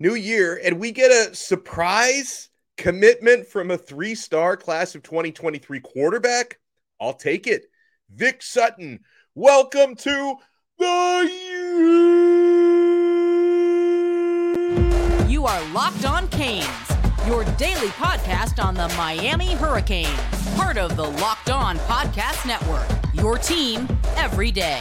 New year, and we get a surprise commitment from a three star class of 2023 quarterback. I'll take it. Vic Sutton, welcome to the year. You are Locked On Canes, your daily podcast on the Miami Hurricanes, part of the Locked On Podcast Network, your team every day.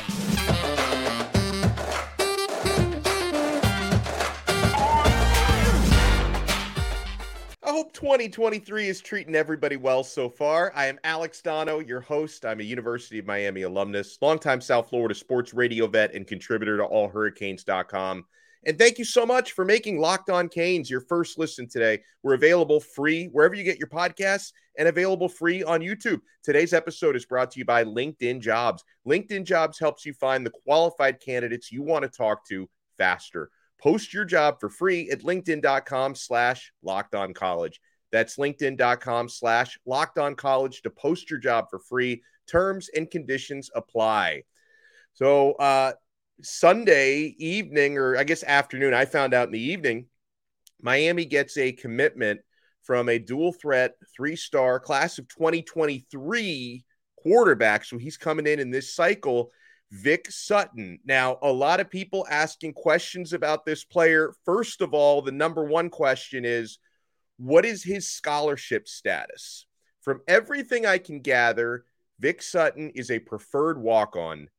Hope 2023 is treating everybody well so far. I am Alex Donno, your host. I'm a University of Miami alumnus, longtime South Florida sports radio vet, and contributor to allhurricanes.com. And thank you so much for making Locked On Canes your first listen today. We're available free wherever you get your podcasts and available free on YouTube. Today's episode is brought to you by LinkedIn Jobs. LinkedIn Jobs helps you find the qualified candidates you want to talk to faster. Post your job for free at LinkedIn.com slash locked on college. That's LinkedIn.com slash locked on college to post your job for free. Terms and conditions apply. So, uh, Sunday evening, or I guess afternoon, I found out in the evening, Miami gets a commitment from a dual threat, three star class of 2023 quarterback. So he's coming in in this cycle Vic Sutton. Now, a lot of people asking questions about this player. First of all, the number one question is what is his scholarship status? From everything I can gather, Vic Sutton is a preferred walk on,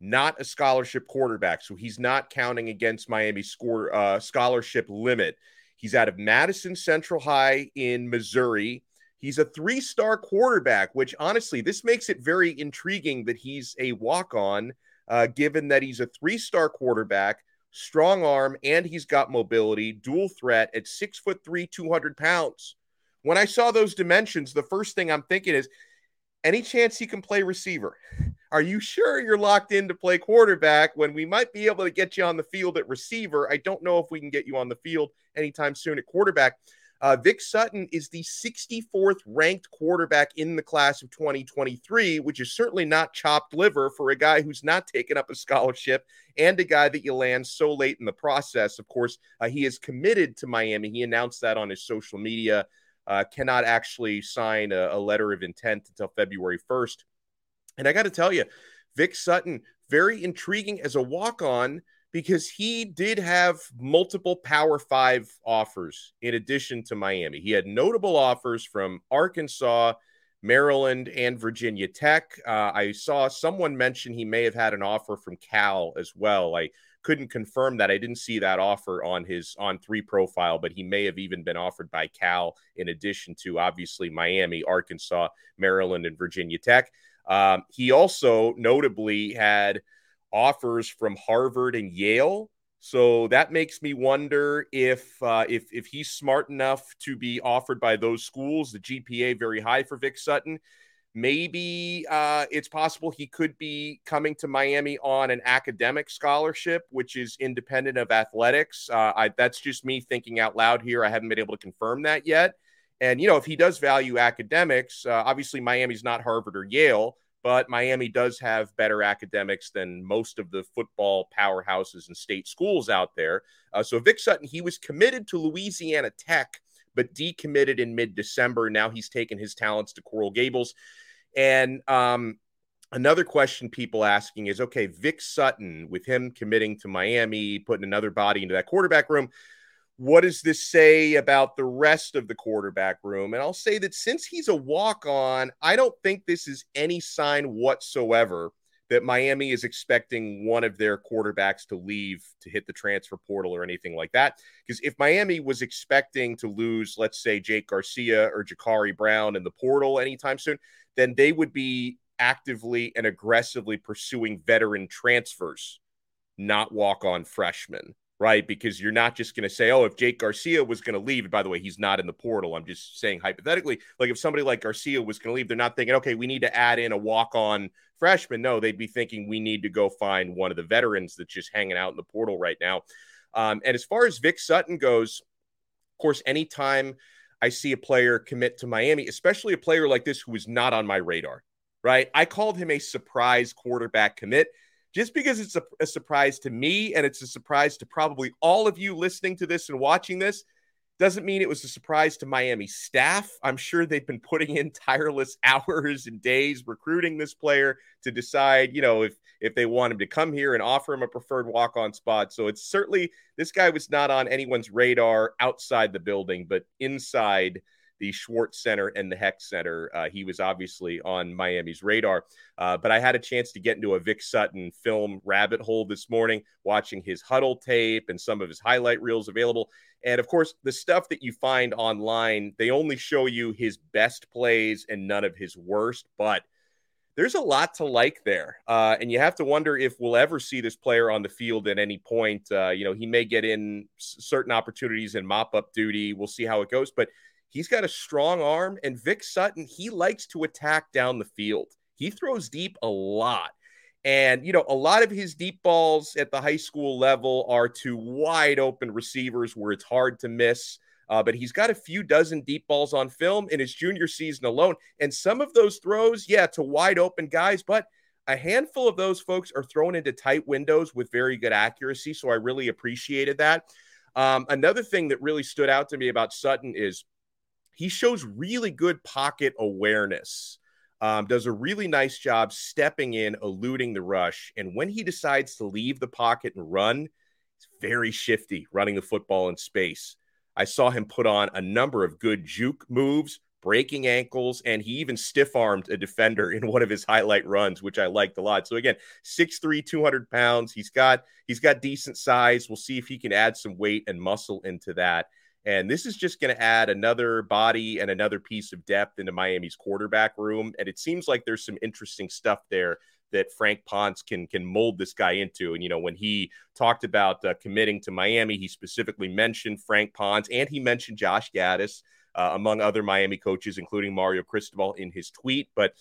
not a scholarship quarterback. So he's not counting against Miami's score, uh, scholarship limit. He's out of Madison Central High in Missouri. He's a three star quarterback, which honestly, this makes it very intriguing that he's a walk on, uh, given that he's a three star quarterback, strong arm, and he's got mobility, dual threat at six foot three, 200 pounds. When I saw those dimensions, the first thing I'm thinking is any chance he can play receiver? Are you sure you're locked in to play quarterback when we might be able to get you on the field at receiver? I don't know if we can get you on the field anytime soon at quarterback. Uh, Vic Sutton is the 64th ranked quarterback in the class of 2023, which is certainly not chopped liver for a guy who's not taken up a scholarship and a guy that you land so late in the process. Of course, uh, he is committed to Miami. He announced that on his social media. Uh, cannot actually sign a, a letter of intent until February 1st. And I got to tell you, Vic Sutton, very intriguing as a walk on because he did have multiple Power Five offers in addition to Miami. He had notable offers from Arkansas, Maryland, and Virginia Tech. Uh, I saw someone mention he may have had an offer from Cal as well. I couldn't confirm that. I didn't see that offer on his On3 profile, but he may have even been offered by Cal in addition to obviously Miami, Arkansas, Maryland, and Virginia Tech. Um, he also notably had offers from Harvard and Yale. So that makes me wonder if uh, if if he's smart enough to be offered by those schools. The GPA very high for Vic Sutton. Maybe uh, it's possible he could be coming to Miami on an academic scholarship, which is independent of athletics. Uh, I, that's just me thinking out loud here. I haven't been able to confirm that yet. And you know, if he does value academics, uh, obviously Miami's not Harvard or Yale, but Miami does have better academics than most of the football powerhouses and state schools out there. Uh, so Vic Sutton, he was committed to Louisiana Tech, but decommitted in mid December. Now he's taken his talents to Coral Gables. And um, another question people asking is okay, Vic Sutton, with him committing to Miami, putting another body into that quarterback room what does this say about the rest of the quarterback room? And I'll say that since he's a walk on, I don't think this is any sign whatsoever that Miami is expecting one of their quarterbacks to leave to hit the transfer portal or anything like that. Because if Miami was expecting to lose, let's say, Jake Garcia or Jacurri Brown in the portal anytime soon, then they would be actively and aggressively pursuing veteran transfers, not walk on freshmen right? Because you're not just going to say, oh, if Jake Garcia was going to leave, by the way, he's not in the portal. I'm just saying hypothetically, like if somebody like Garcia was going to leave, they're not thinking, okay, we need to add in a walk on freshman. No, they'd be thinking we need to go find one of the veterans that's just hanging out in the portal right now. Um, and as far as Vic Sutton goes, of course, anytime I see a player commit to Miami, especially a player like this who is not on my radar, right? I called him a surprise quarterback commit just because it's a, a, surprise to me and it's a surprise to probably all of you listening to this and watching this, doesn't mean it was a surprise to Miami staff. I'm sure they've been putting in tireless hours and days recruiting this player to decide, you know, if if they want him to come here and offer him a preferred walk-on spot. So it's certainly this guy was not on anyone's radar outside the building, but inside the Schwartz Center and the Hecht Center. Uh, he was obviously on Miami's radar. Uh, but I had a chance to get into a Vic Sutton film rabbit hole this morning, watching his Hudl tape and some of his highlight reels available. And of course, the stuff that you find online, they only show you his best plays and none of his worst. But there's a lot to like there. Uh, and you have to wonder if we'll ever see this player on the field at any point. Uh, you know, he may get in certain opportunities in mop up duty. We'll see how it goes. But He's got a strong arm, and Vic Sutton, he likes to attack down the field. He throws deep a lot. And, you know, a lot of his deep balls at the high school level are to wide open receivers where it's hard to miss. Uh, but he's got a few dozen deep balls on film in his junior season alone. And some of those throws, yeah, to wide open guys, but a handful of those folks are thrown into tight windows with very good accuracy. So I really appreciated that. Um, another thing that really stood out to me about Sutton is he shows really good pocket awareness. Um, does a really nice job stepping in, eluding the rush. And when he decides to leave the pocket and run, he's very shifty running the football in space. I saw him put on a number of good juke moves, breaking ankles, and he even stiff armed a defender in one of his highlight runs, which I liked a lot. So again, 6'3, 200 pounds. He's got he's got decent size. We'll see if he can add some weight and muscle into that. And this is just going to add another body and another piece of depth into Miami's quarterback room. And it seems like there's some interesting stuff there that Frank Ponce can can mold this guy into. And you know, when he talked about uh, committing to Miami, he specifically mentioned Frank Ponce and he mentioned Josh Gattis, uh, among other Miami coaches, including Mario Cristobal in his tweet. But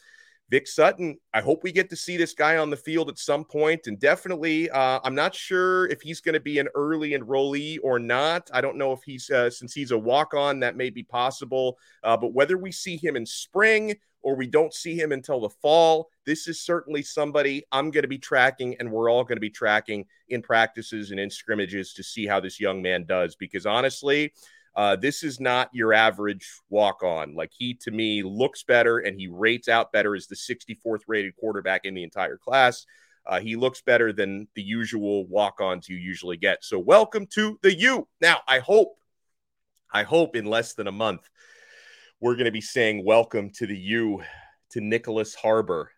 Vic Sutton, I hope we get to see this guy on the field at some point. And definitely, uh, I'm not sure if he's going to be an early enrollee or not. I don't know if he's, uh, since he's a walk on, that may be possible. Uh, but whether we see him in spring or we don't see him until the fall, this is certainly somebody I'm going to be tracking, and we're all going to be tracking in practices and in scrimmages to see how this young man does. Because honestly, uh, this is not your average walk on. Like he, to me, looks better and he rates out better as the 64th rated quarterback in the entire class. Uh, he looks better than the usual walk ons you usually get. So, welcome to the U. Now, I hope, I hope in less than a month, we're going to be saying welcome to the U to Nyckoles Harbor.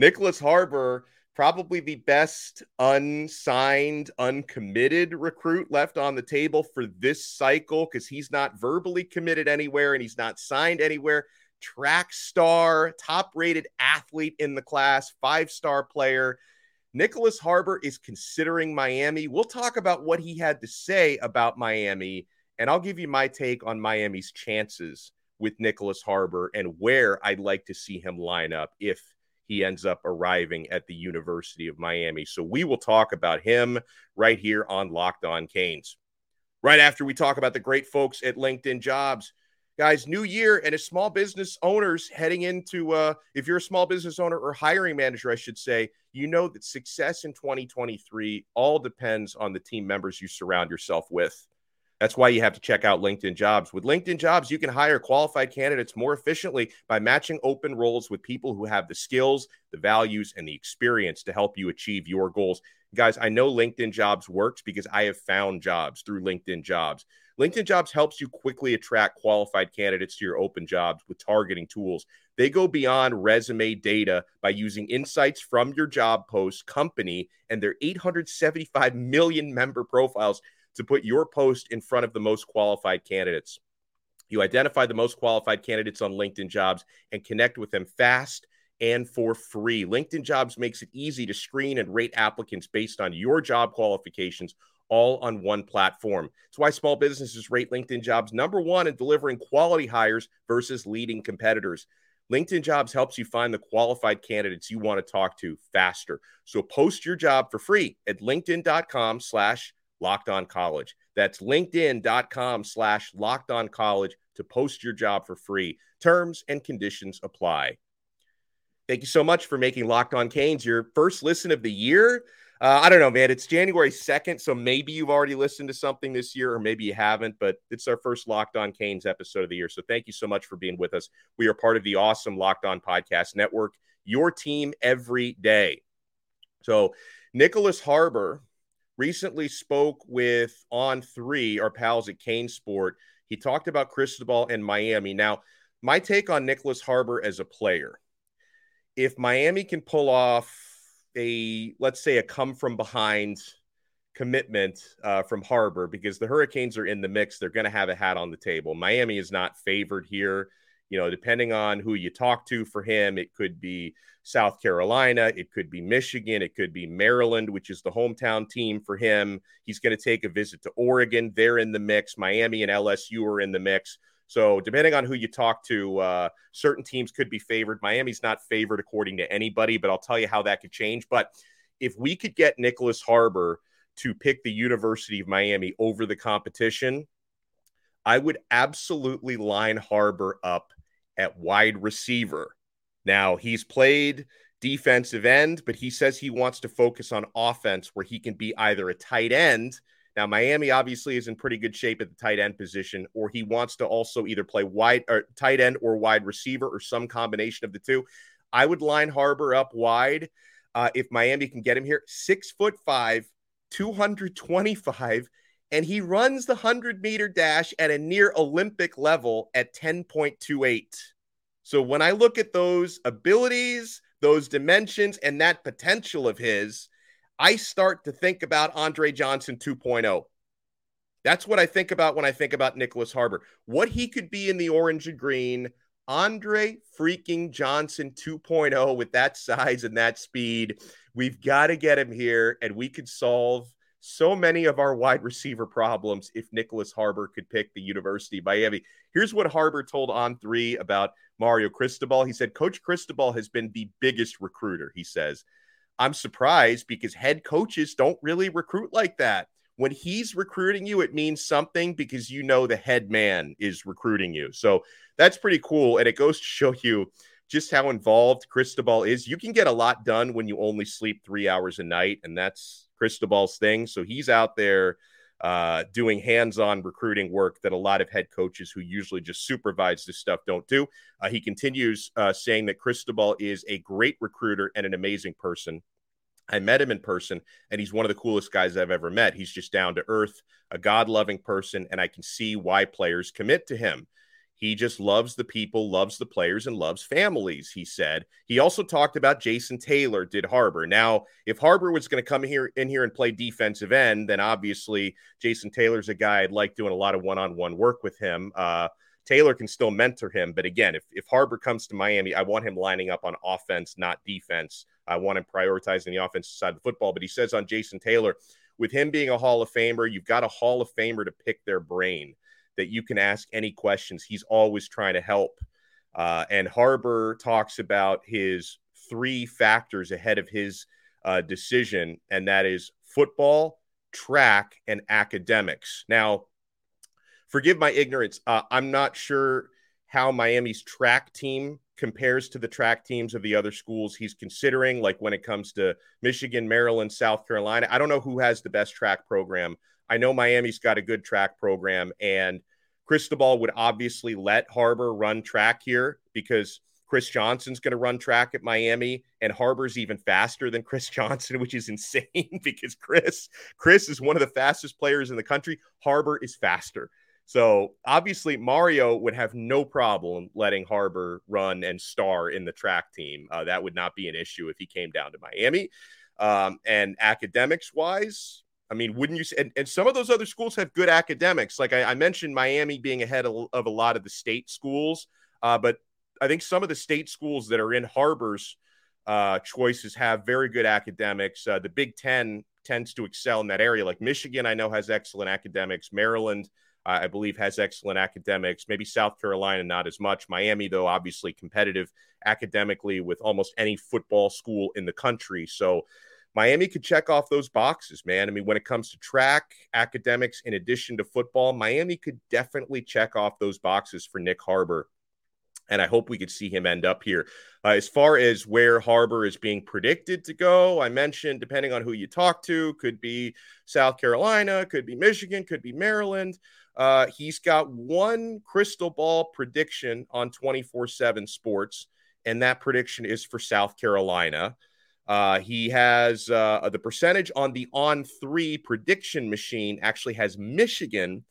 Nyckoles Harbor probably the best unsigned, uncommitted recruit left on the table for this cycle because he's not verbally committed anywhere and he's not signed anywhere. Track star, top rated athlete in the class, five star player. Nyckoles Harbor is considering Miami. We'll talk about what he had to say about Miami, and I'll give you my take on Miami's chances with Nyckoles Harbor and where I'd like to see him line up if he ends up arriving at the University of Miami. So we will talk about him right here on Locked On Canes. Right after we talk about the great folks at LinkedIn Jobs. Guys, new year and as small business owners heading into uh if you're a small business owner or hiring manager, I should say, you know that success in 2023 all depends on the team members you surround yourself with. That's why you have to check out LinkedIn Jobs. With LinkedIn Jobs, you can hire qualified candidates more efficiently by matching open roles with people who have the skills, the values, and the experience to help you achieve your goals. Guys, I know LinkedIn Jobs works because I have found jobs through LinkedIn Jobs. LinkedIn Jobs helps you quickly attract qualified candidates to your open jobs with targeting tools. They go beyond resume data by using insights from your job post, company, and their 875 million member profiles to put your post in front of the most qualified candidates. You identify the most qualified candidates on LinkedIn jobs and connect with them fast and for free. LinkedIn jobs makes it easy to screen and rate applicants based on your job qualifications all on one platform. That's why small businesses rate LinkedIn jobs number one in delivering quality hires versus leading competitors. LinkedIn jobs helps you find the qualified candidates you want to talk to faster. So post your job for free at linkedin.com slash Locked On College. That's linkedin.com slash locked on college to post your job for free. Terms and conditions apply. Thank you so much for making Locked On Canes your first listen of the year. Uh, I don't know, man. It's January 2nd, so maybe you've already listened to something this year, or maybe you haven't, but it's our first Locked On Canes episode of the year. So thank you so much for being with us. We are part of the awesome Locked On Podcast Network, your team every day. So, Nyckoles Harbor recently spoke with On3, our pals at CaneSport. He talked about Cristobal and Miami. Now, my take on Nyckoles Harbor as a player if Miami can pull off a, let's say, a come from behind commitment uh, from Harbor, because the Hurricanes are in the mix, they're going to have a hat on the table. Miami is not favored here. You know, depending on who you talk to for him, it could be South Carolina, it could be Michigan, it could be Maryland, which is the hometown team for him. He's going to take a visit to Oregon. They're in the mix. Miami and LSU are in the mix. So depending on who you talk to, uh, certain teams could be favored. Miami's not favored according to anybody, but I'll tell you how that could change. But if we could get Nyckoles Harbor to pick the University of Miami over the competition, I would absolutely line Harbor up at wide receiver. Now, he's played defensive end, but he says he wants to focus on offense where he can be either a tight end now, Miami obviously is in pretty good shape at the tight end position, or he wants to also either play wide or tight end or wide receiver or some combination of the two. I would line Harbor up wide uh, if Miami can get him here. Six foot five, 225, and he runs the 100 meter dash at a near Olympic level at 10.28. So when I look at those abilities, those dimensions, and that potential of his, I start to think about Andre Johnson 2.0. That's what I think about when I think about Nyckoles Harbor. What he could be in the orange and green. Andre freaking Johnson 2.0 with that size and that speed. We've got to get him here, and we could solve so many of our wide receiver problems if Nyckoles Harbor could pick the University of Miami. Here's what Harbor told On3 about Mario Cristobal. He said, Coach Cristobal has been the biggest recruiter, he says. I'm surprised because head coaches don't really recruit like that. When he's recruiting you, it means something because you know the head man is recruiting you. So that's pretty cool. And it goes to show you just how involved Cristobal is. You can get a lot done when you only sleep three hours a night, and that's Cristobal's thing. So he's out there uh, doing hands-on recruiting work that a lot of head coaches who usually just supervise this stuff don't do. Uh, he continues uh, saying that Cristobal is a great recruiter and an amazing person. I met him in person, and he's one of the coolest guys I've ever met. He's just down to earth, a God loving person, and I can see why players commit to him. He just loves the people, loves the players, and loves families, he said. He also talked about Jason Taylor did Harbor. Now, if Harbor was going to come here in here and play defensive end, then obviously Jason Taylor's a guy I'd like doing a lot of one-on-one work with him. Uh, Taylor can still mentor him, but again, if, if Harbor comes to Miami, I want him lining up on offense, not defense. I want him prioritizing the offensive side of the football. But he says on Jason Taylor, with him being a Hall of Famer, you've got a Hall of Famer to pick their brain that you can ask any questions. He's always trying to help. Uh, and Harbor talks about his three factors ahead of his uh, decision, and that is football, track, and academics. Now, forgive my ignorance. Uh, I'm not sure how Miami's track team compares to the track teams of the other schools he's considering, like when it comes to Michigan, Maryland, South Carolina. I don't know who has the best track program. I know Miami's got a good track program, and Cristobal would obviously let Harbor run track here because Chris Johnson's going to run track at Miami, and Harbor's even faster than Chris Johnson, which is insane because Chris Chris is one of the fastest players in the country. Harbor is faster. So obviously, Mario would have no problem letting Harbor run and star in the track team. Uh, that would not be an issue if he came down to Miami. Um, and academics wise, I mean, wouldn't you? And, and some of those other schools have good academics. Like I, I mentioned, Miami being ahead of, of, a lot of the state schools, uh, but I think some of the state schools that are in Harbor's uh, choices have very good academics. Uh, the Big Ten tends to excel in that area. Like Michigan, I know has excellent academics. Maryland, I believe, has excellent academics. Maybe South Carolina, not as much. Miami, though, obviously competitive academically with almost any football school in the country. So Miami could check off those boxes, man. I mean, when it comes to track, academics, in addition to football, Miami could definitely check off those boxes for Nyck Harbor. And I hope we could see him end up here. Uh, as far as where Harbor is being predicted to go, I mentioned, depending on who you talk to, could be South Carolina, could be Michigan, could be Maryland. Uh, he's got one crystal ball prediction on 24 7 sports, and that prediction is for South Carolina. Uh, he has uh, the percentage on the On3 prediction machine actually has Michigan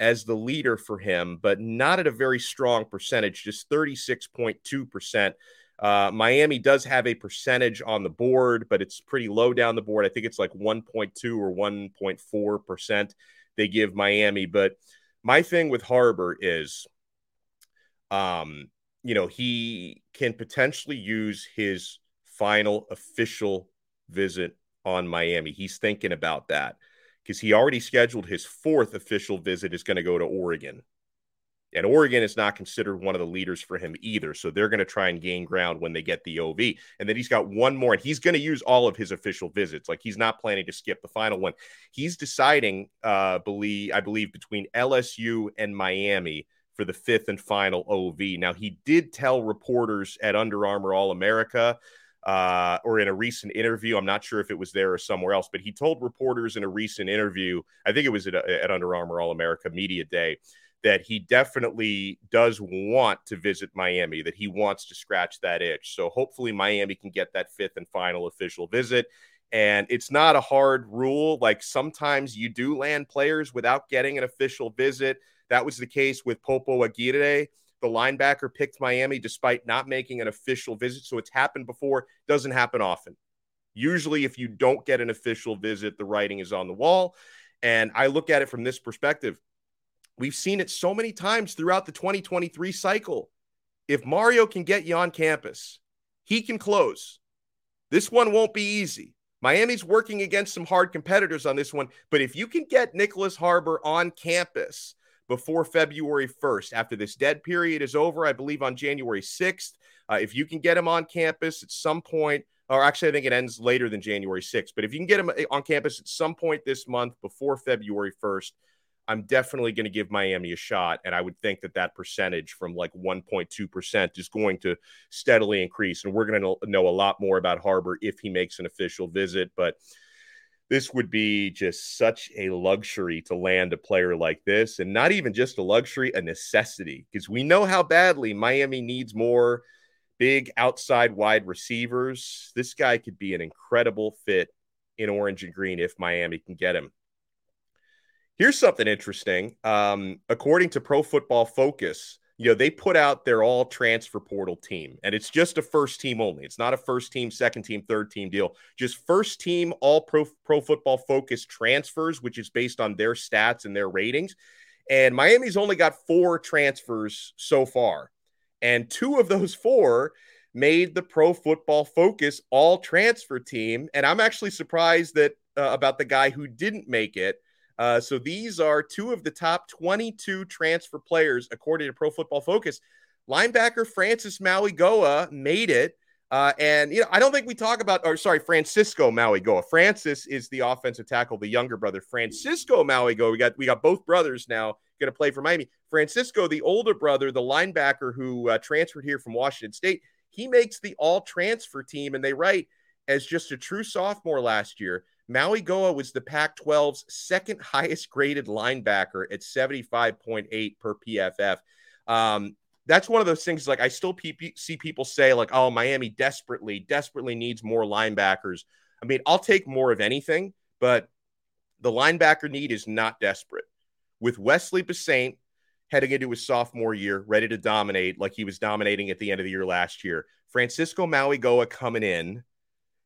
as the leader for him, but not at a very strong percentage, just 36.2%. Uh, Miami does have a percentage on the board, but it's pretty low down the board. I think it's like 1.2 or 1.4% they give Miami. But my thing with Harbor is, um, you know, he can potentially use his final official visit on Miami. He's thinking about that because he already scheduled his fourth official visit is going to go to Oregon. And Oregon is not considered one of the leaders for him either. So they're going to try and gain ground when they get the OV. And then he's got one more, and he's going to use all of his official visits. Like he's not planning to skip the final one. He's deciding, uh, believe I believe, between LSU and Miami for the fifth and final OV. Now he did tell reporters at Under Armour All America uh, or in a recent interview. I'm not sure if it was there or somewhere else, but he told reporters in a recent interview, I think it was at, at Under Armour All America Media Day, that he definitely does want to visit Miami, that he wants to scratch that itch. So hopefully Miami can get that fifth and final official visit. And it's not a hard rule. Like sometimes you do land players without getting an official visit. That was the case with Popo Aguirre the linebacker picked Miami despite not making an official visit. So it's happened before, doesn't happen often. Usually, if you don't get an official visit, the writing is on the wall. And I look at it from this perspective. We've seen it so many times throughout the 2023 cycle. If Mario can get you on campus, he can close. This one won't be easy. Miami's working against some hard competitors on this one, but if you can get Nyckoles Harbor on campus, before February 1st. After this dead period is over, I believe on January 6th. Uh, if you can get him on campus at some point, or actually, I think it ends later than January 6th, but if you can get him eh, on campus at some point this month before February 1st, I'm definitely going to give Miami a shot. And I would think that that percentage from like 1.2% is going to steadily increase. And we're going to know a lot more about Harbor if he makes an official visit. But this would be just such a luxury to land a player like this and not even just a luxury a necessity because we know how badly miami needs more big outside wide receivers. This guy could be an incredible fit in orange and green if miami can get him. Here's something interesting. Um, according to pro football focus you know, they put out their all transfer portal team, and it's just a first team only. It's not a first team, second team, third team deal. Just first team, all pro, pro football focus transfers, which is based on their stats and their ratings. And Miami's only got four transfers so far. And two of those four made the pro football focus all transfer team. And I'm actually surprised that uh, about the guy who didn't make it. Uh, so these are two of the top 22 transfer players according to Pro Football Focus. Linebacker Francis Mauigoa made it. Uh, and you know, I don't think we talk about, or sorry, Francisco Mauigoa. Francis is the offensive tackle, the younger brother. Francisco Mauigoa, We got we got both brothers now going to play for Miami. Francisco, the older brother, the linebacker who uh, transferred here from Washington State, he makes the all transfer team, and they write as just a true sophomore last year. Mauigoa was the Pac 12's second highest graded linebacker at 75.8 per PFF. Um, that's one of those things like I still pe- see people say, like, oh, Miami desperately, desperately needs more linebackers. I mean, I'll take more of anything, but the linebacker need is not desperate. With Wesley Bissainthe heading into his sophomore year, ready to dominate like he was dominating at the end of the year last year, Francisco Mauigoa coming in,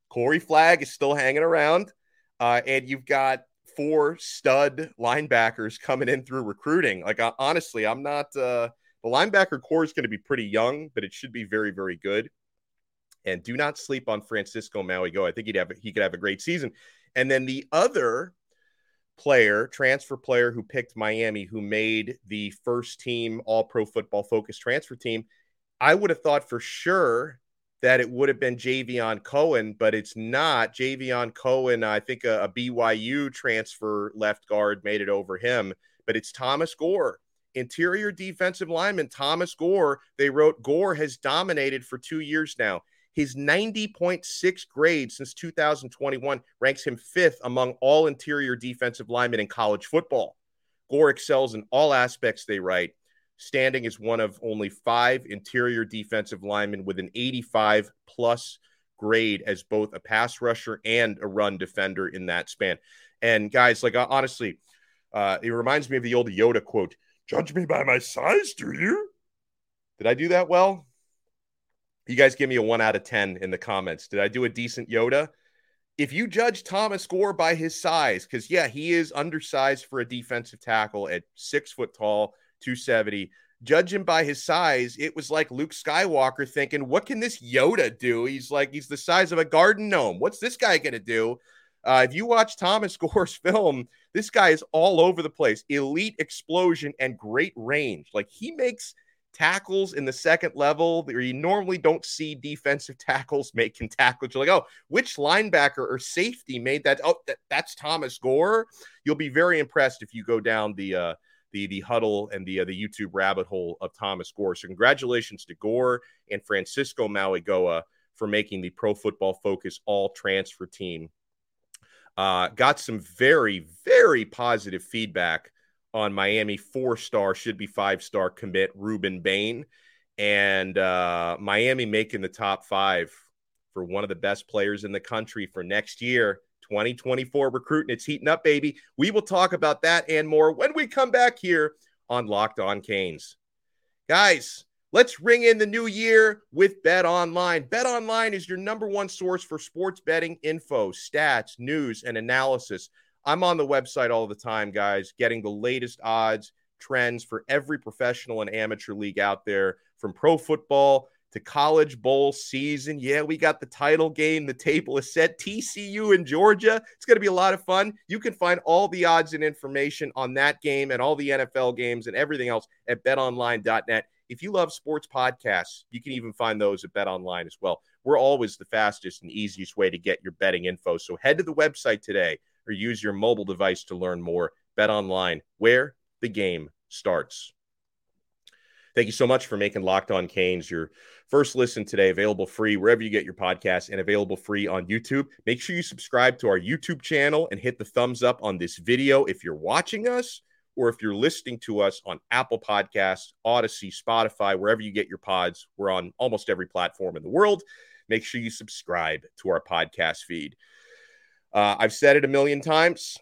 Corey Flagg is still hanging around. Uh, and you've got four stud linebackers coming in through recruiting. Like, uh, honestly, I'm not, uh, the linebacker corps is going to be pretty young, but it should be very, very good. And do not sleep on Francisco Mauigoa. I think he'd have, he could have a great season. And then the other player, transfer player who picked Miami, who made the first team All Pro Football Focus transfer team, I would have thought for sure that it would have been Javion Cohen, but it's not. Javion Cohen, I think a, a, BYU transfer left guard made it over him, but it's Thomas Gore. interior defensive lineman Thomas Gore. They wrote Gore has dominated for two years now. His 90.6 grade since 2021 ranks him fifth among all interior defensive linemen in college football. Gore excels in all aspects, they write, standing as one of only five interior defensive linemen with an 85 plus grade as both a pass rusher and a run defender in that span. And guys, like honestly, uh, it reminds me of the old Yoda quote Judge me by my size, do you? Did I do that well? You guys give me a one out of 10 in the comments. Did I do a decent Yoda? If you judge Thomas Gore by his size, because yeah, he is undersized for a defensive tackle at six foot tall, 270. Judge him by his size, it was like Luke Skywalker thinking, What can this Yoda do? He's like, he's the size of a garden gnome. What's this guy going to do? Uh, if you watch Thomas Gore's film, this guy is all over the place. Elite explosion and great range. Like he makes tackles in the second level where you normally don't see defensive tackles making tackles. You're like, oh, which linebacker or safety made that? Oh, that, that's Thomas Gore. You'll be very impressed if you go down the uh, the the Hudl and the uh, the YouTube rabbit hole of Thomas Gore. So congratulations to Gore and Francisco Mauigoa for making the Pro Football Focus All Transfer Team uh, got some very, very positive feedback on Miami four star, should be five star commit Rueben Bain. And uh, Miami making the top five for one of the best players in the country for next year. 2024 recruiting. It's heating up, baby. We will talk about that and more when we come back here on Locked On Canes. Guys, Let's ring in the new year with Bet Online. Bet Online is your number one source for sports betting info, stats, news, and analysis. I'm on the website all the time, guys, getting the latest odds, trends for every professional and amateur league out there, from pro football to college bowl season. Yeah, we got the title game. The table is set. TCU in Georgia. It's going to be a lot of fun. You can find all the odds and information on that game and all the NFL games and everything else at betonline.net. If you love sports podcasts, you can even find those at betonline as well. We're always the fastest and easiest way to get your betting info. So head to the website today or use your mobile device to learn more. Bet Online, where the game starts. Thank you so much for making Locked On Canes your first listen today. Available free wherever you get your podcasts and available free on YouTube. Make sure you subscribe to our YouTube channel and hit the thumbs up on this video if you're watching us or if you're listening to us on Apple Podcasts, Audacy, Spotify, wherever you get your pods, we're on almost every platform in the world. Make sure you subscribe to our podcast feed. Uh, I've said it a million times.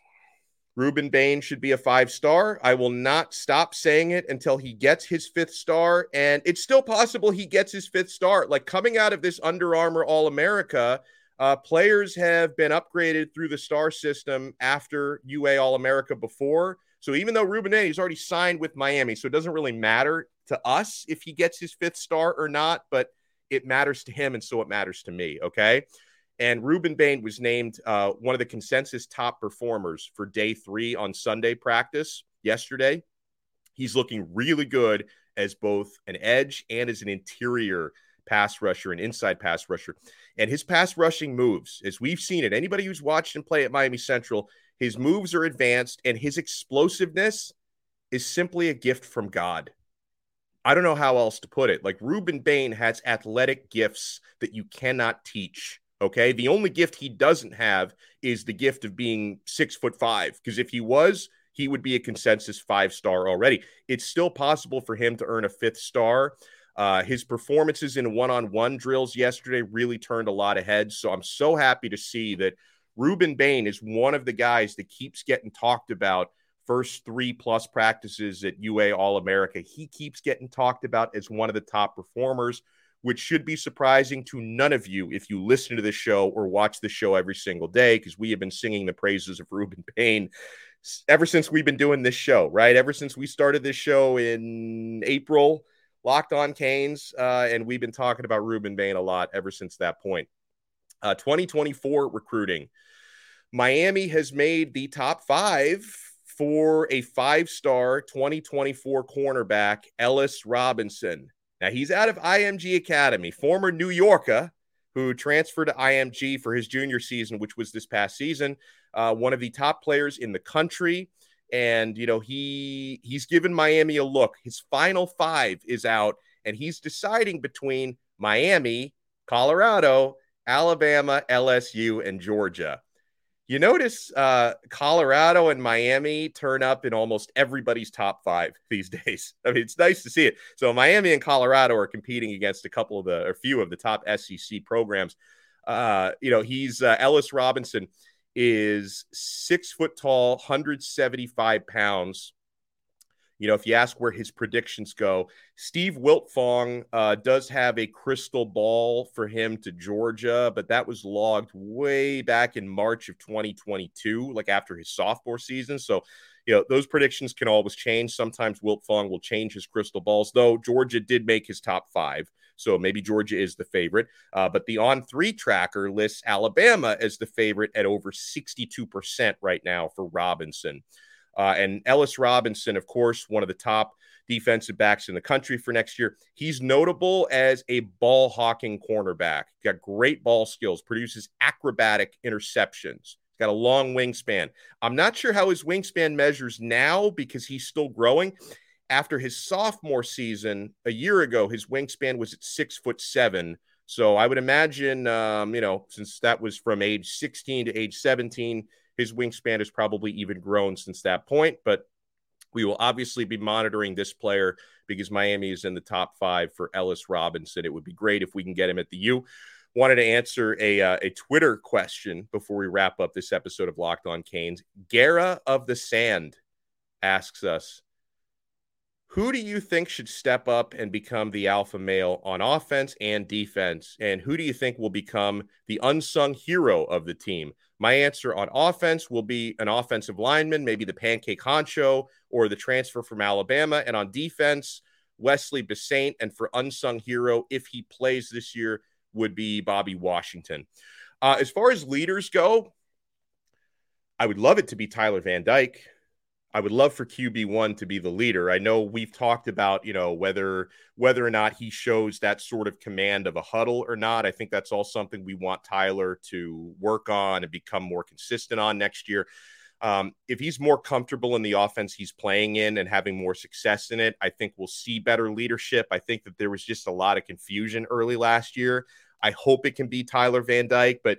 Rueben Bain should be a five star. I will not stop saying it until he gets his fifth star. And it's still possible he gets his fifth star. Like coming out of this Under Armour All America, uh, players have been upgraded through the star system after UA All America before. So even though Rueben Bain, he's already signed with Miami, so it doesn't really matter to us if he gets his fifth star or not, but it matters to him, and so it matters to me. Okay. And Rueben Bain was named uh, one of the consensus top performers for day three on Sunday practice yesterday. He's looking really good as both an edge and as an interior pass rusher, an inside pass rusher. And his pass rushing moves, as we've seen it, anybody who's watched him play at Miami Central, his moves are advanced, and his explosiveness is simply a gift from God. I don't know how else to put it. Like Rueben Bain has athletic gifts that you cannot teach. Okay. The only gift he doesn't have is the gift of being six foot five. Because if he was, he would be a consensus five star already. It's still possible for him to earn a fifth star. Uh, his performances in one on one drills yesterday really turned a lot of heads. So I'm so happy to see that Rueben Bain is one of the guys that keeps getting talked about first three plus practices at UA All America. He keeps getting talked about as one of the top performers, which should be surprising to none of you if you listen to this show or watch the show every single day, because we have been singing the praises of Rueben Bain ever since we've been doing this show, right? Ever since we started this show in April, Locked on Canes, uh, and we've been talking about Rueben Bain a lot ever since that point. Uh, 2024 recruiting. Miami has made the top five for a five star 2024 cornerback, Ellis Robinson. Now, he's out of IMG Academy, former New Yorker who transferred to IMG for his junior season, which was this past season. Uh, one of the top players in the country. and you know he he's given Miami a look. His final five is out, and he's deciding between Miami, Colorado, Alabama, LSU, and Georgia. You notice uh, Colorado and Miami turn up in almost everybody's top five these days. I mean, it's nice to see it. So Miami and Colorado are competing against a couple of the, or a few of the top SEC programs. Uh, you know, he's uh, Ellis Robinson is six foot tall, 175 pounds. You know, if you ask where his predictions go, Steve Wiltfong uh, does have a crystal ball for him to Georgia, but that was logged way back in March of 2022, like after his sophomore season. So, you know, those predictions can always change. Sometimes Wiltfong will change his crystal balls, though Georgia did make his top five. So maybe Georgia is the favorite. Uh, but the On3 tracker lists Alabama as the favorite at over 62% right now for Robinson. Uh, and Ellis Robinson, of course, one of the top defensive backs in the country for next year. He's notable as a ball hawking cornerback. Got great ball skills, produces acrobatic interceptions. He's got a long wingspan. I'm not sure how his wingspan measures now because he's still growing. After his sophomore season a year ago, his wingspan was at six foot seven. So I would imagine, um, you know, since that was from age 16 to age 17, his wingspan has probably even grown since that point, but we will obviously be monitoring this player because Miami is in the top five for Ellis Robinson. It would be great if we can get him at the U. Wanted to answer a, uh, a Twitter question before we wrap up this episode of Locked On Canes. Gara of the Sand asks us, who do you think should step up and become the alpha male on offense and defense? And who do you think will become the unsung hero of the team? My answer on offense will be an offensive lineman, maybe the pancake honcho or the transfer from Alabama. And on defense, Wesley Bissainthe. And for unsung hero, if he plays this year, would be Bobby Washington. Uh, as far as leaders go, I would love it to be Tyler Van Dyke. I would love for QB1 to be the leader. I know we've talked about, you know, whether whether or not he shows that sort of command of a huddle or not. I think that's all something we want Tyler to work on and become more consistent on next year. Um, if he's more comfortable in the offense he's playing in and having more success in it, I think we'll see better leadership. I think that there was just a lot of confusion early last year. I hope it can be Tyler Van Dyke, but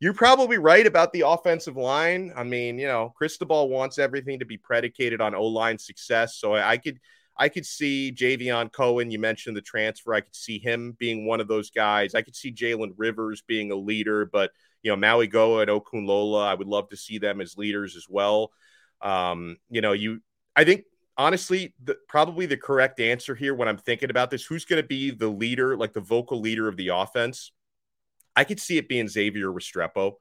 you're probably right about the offensive line. I mean, you know, Cristobal wants everything to be predicated on O line success. So I, I could I could see Javion Cohen. You mentioned the transfer. I could see him being one of those guys. I could see Jalen Rivers being a leader, but you know, Mauigoa and Okunlola, I would love to see them as leaders as well. Um, you know, you I think honestly, the, probably the correct answer here when I'm thinking about this, who's going to be the leader, like the vocal leader of the offense? I could see it being Xavier Restrepo.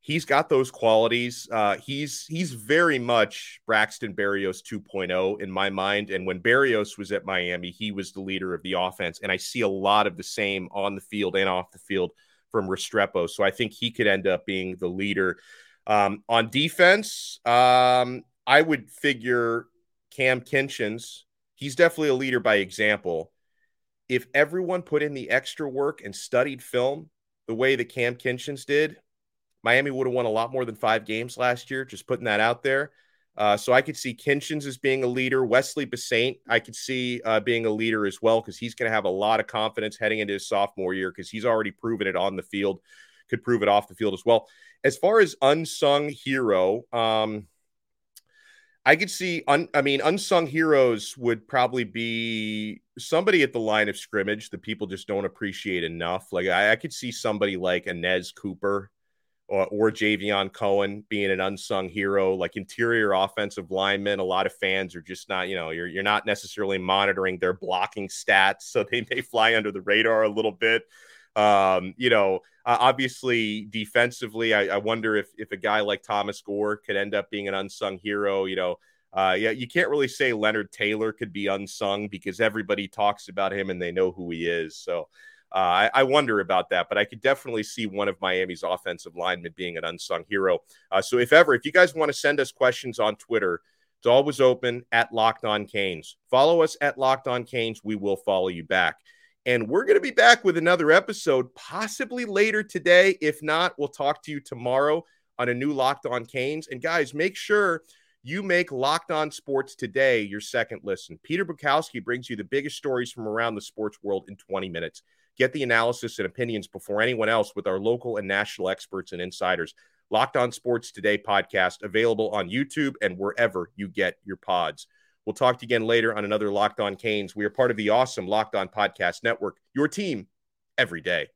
He's got those qualities. Uh, he's he's very much Braxton Berrios 2.0 in my mind. And when Barrios was at Miami, he was the leader of the offense. And I see a lot of the same on the field and off the field from Restrepo. So I think he could end up being the leader. Um, on defense, um, I would figure Cam Kinchens. He's definitely a leader by example if everyone put in the extra work and studied film the way that Cam Kinchens did, Miami would have won a lot more than five games last year. Just putting that out there. Uh, so I could see Kinchens as being a leader. Wesley Bissainthe, I could see uh, being a leader as well because he's going to have a lot of confidence heading into his sophomore year because he's already proven it on the field, could prove it off the field as well. As far as unsung hero, um, I could see, un, I mean, unsung heroes would probably be somebody at the line of scrimmage that people just don't appreciate enough. Like I, I could see somebody like Anez Cooper or, or Javion Cohen being an unsung hero, like interior offensive linemen. A lot of fans are just not, you know, you're you're not necessarily monitoring their blocking stats, so they may fly under the radar a little bit. Um, you know, obviously defensively, I, I, wonder if if a guy like Thomas Gore could end up being an unsung hero. You know, uh, yeah, you can't really say Leonard Taylor could be unsung because everybody talks about him and they know who he is. So. Uh, I, I, wonder about that, but I could definitely see one of Miami's offensive linemen being an unsung hero. Uh, so, if ever, if you guys want to send us questions on Twitter, it's always open at Locked On Canes. Follow us at Locked On Canes. We will follow you back. And we're going to be back with another episode, possibly later today. If not, we'll talk to you tomorrow on a new Locked On Canes. And guys, make sure You make Locked On Sports today your second listen. Peter Bukowski brings you the biggest stories from around the sports world in 20 minutes. Get the analysis and opinions before anyone else with our local and national experts and insiders. Locked On Sports Today podcast available on YouTube and wherever you get your pods. We'll talk to you again later on another Locked On Canes. We are part of the awesome Locked On Podcast Network, your team every day.